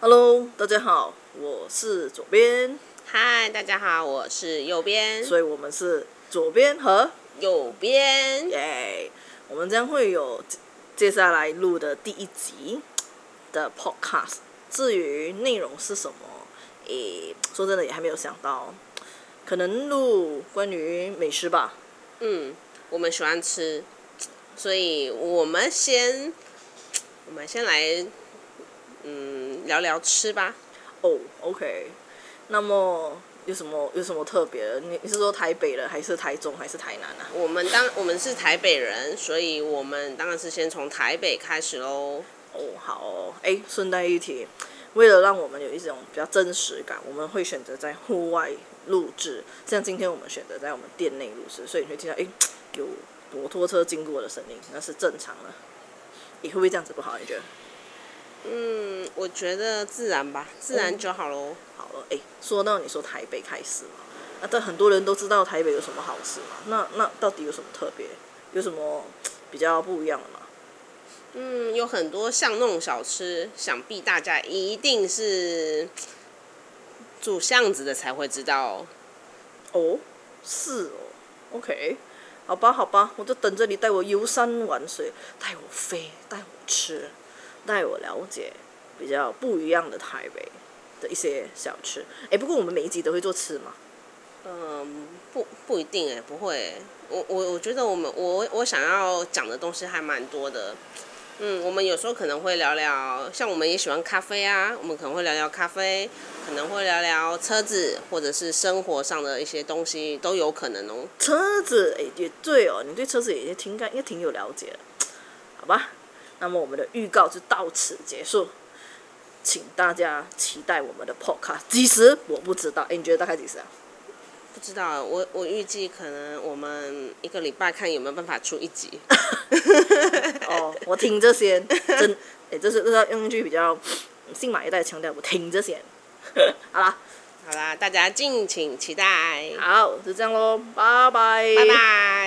Hello，大家好，我是左边，嗨，大家好，我是右边，所以我们是左边和右边，耶。我们将会有接下来录的第一集的 Podcast。至于内容是什么，诶，说真的也还没有想到，可能录关于美食吧。嗯，我们喜欢吃，所以我们先，我们先来，嗯，聊聊吃吧。哦，OK。那么有什么有什么特别的？你你是说台北的，还是台中，还是台南啊？我们当我们是台北人，所以我们当然是先从台北开始喽。哦，好哦，哎，顺带一提，为了让我们有一种比较真实感，我们会选择在户外录制。像今天我们选择在我们店内录制，所以你会听到哎有摩托车经过的声音，那是正常的。你会不会这样子不好？你觉得？嗯，我觉得自然吧，自然就好喽。好了，哎，说到你说台北开始嘛，那但很多人都知道台北有什么好吃嘛，那那到底有什么特别？有什么比较不一样的吗？嗯，有很多巷弄小吃，想必大家一定是住巷子的才会知道。哦，是哦，OK，好吧，好吧，我就等着你带我游山玩水，带我飞，带我吃，带我了解比较不一样的台北的一些小吃。哎，不过我们每一集都会做吃嘛。嗯，不不一定哎，不会。我我我觉得我们我我想要讲的东西还蛮多的。嗯，我们有时候可能会聊聊，像我们也喜欢咖啡啊，我们可能会聊聊咖啡，可能会聊聊车子，或者是生活上的一些东西都有可能哦。车子，哎，也对哦，你对车子也挺应该应该挺有了解的，好吧？那么我们的预告就到此结束，请大家期待我们的 podcast。几时我不知道，哎，你觉得大概几时啊？不知道，我我预计可能我们一个礼拜看有没有办法出一集。哦，我听这些，真，哎，这是这是用一句比较信马一代强调，我听这些。好啦，好啦，大家敬请期待。好，就这样喽，拜拜，拜拜。